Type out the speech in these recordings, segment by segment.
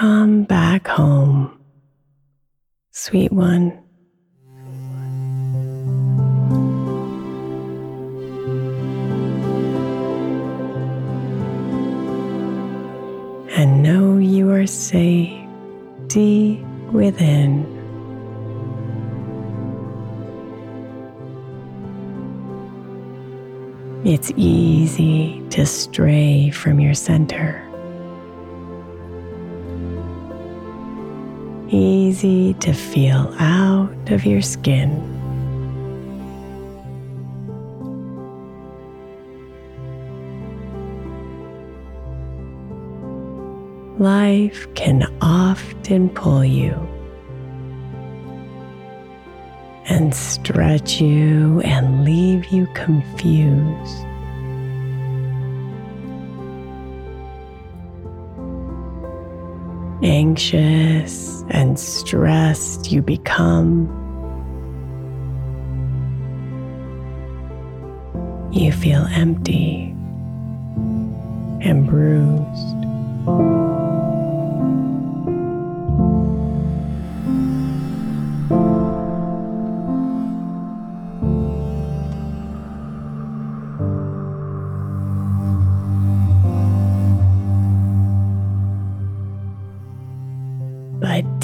Come back home, sweet one. And know you are safe deep within. It's easy to stray from your center. Easy to feel out of your skin. Life can often pull you and stretch you and leave you confused. Anxious and stressed you become, you feel empty and bruised.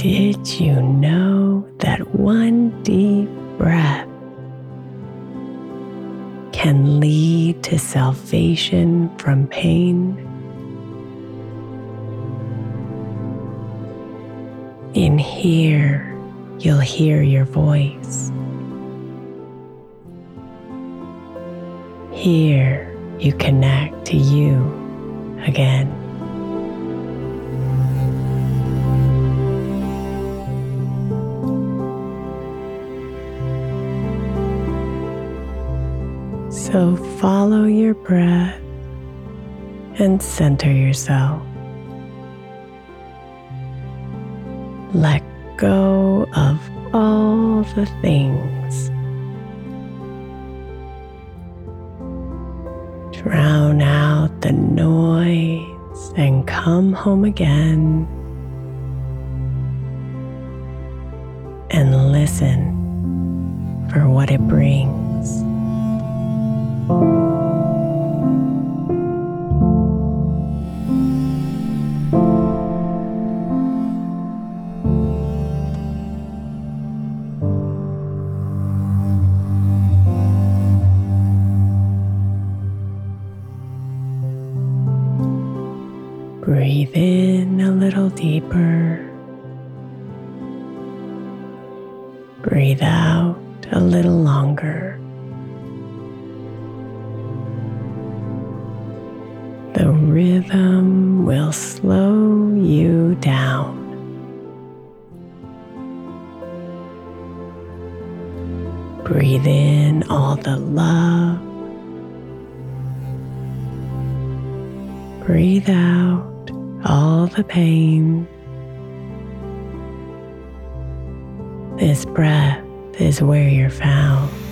Did you know that one deep breath can lead to salvation from pain? In here, you'll hear your voice. Here, you connect to you again. So follow your breath and center yourself. Let go of all the things. Drown out the noise and come home again. And listen for what it brings. Breathe in a little deeper. Breathe out a little longer. The rhythm will slow you down. Breathe in all the love. Breathe out all the pain. This breath is where you're found.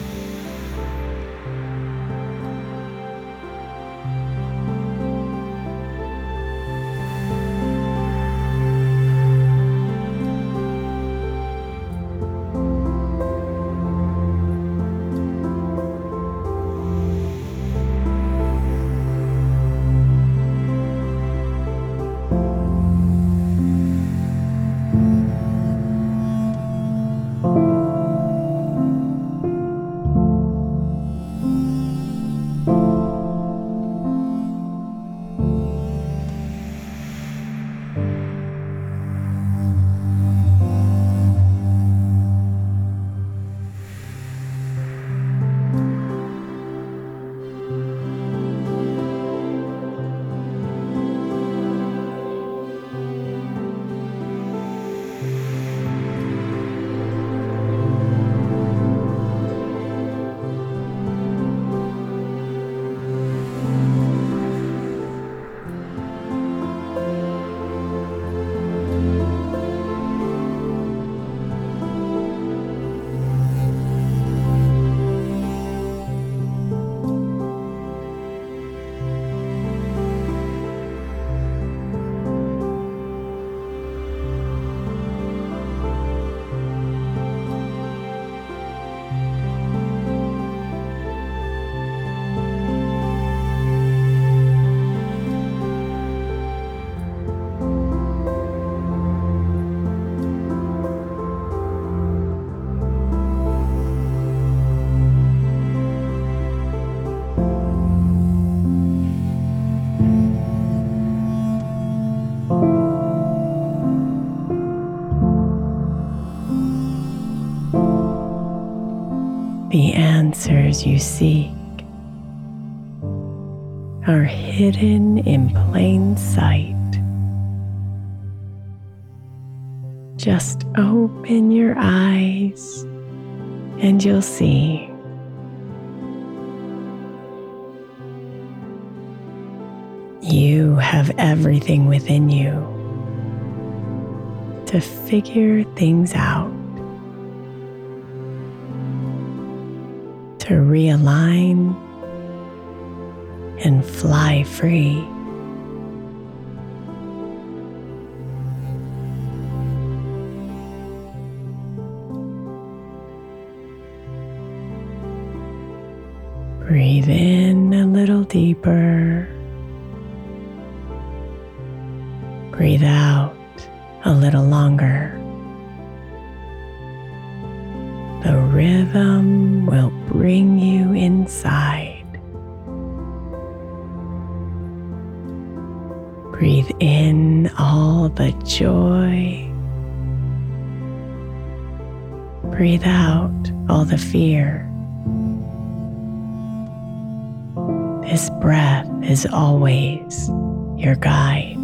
The answers you seek are hidden in plain sight. Just open your eyes and you'll see. You have everything within you to figure things out. To realign and fly free. Breathe in a little deeper. Breathe out a little longer. The rhythm will bring you inside. Breathe in all the joy. Breathe out all the fear. This breath is always your guide.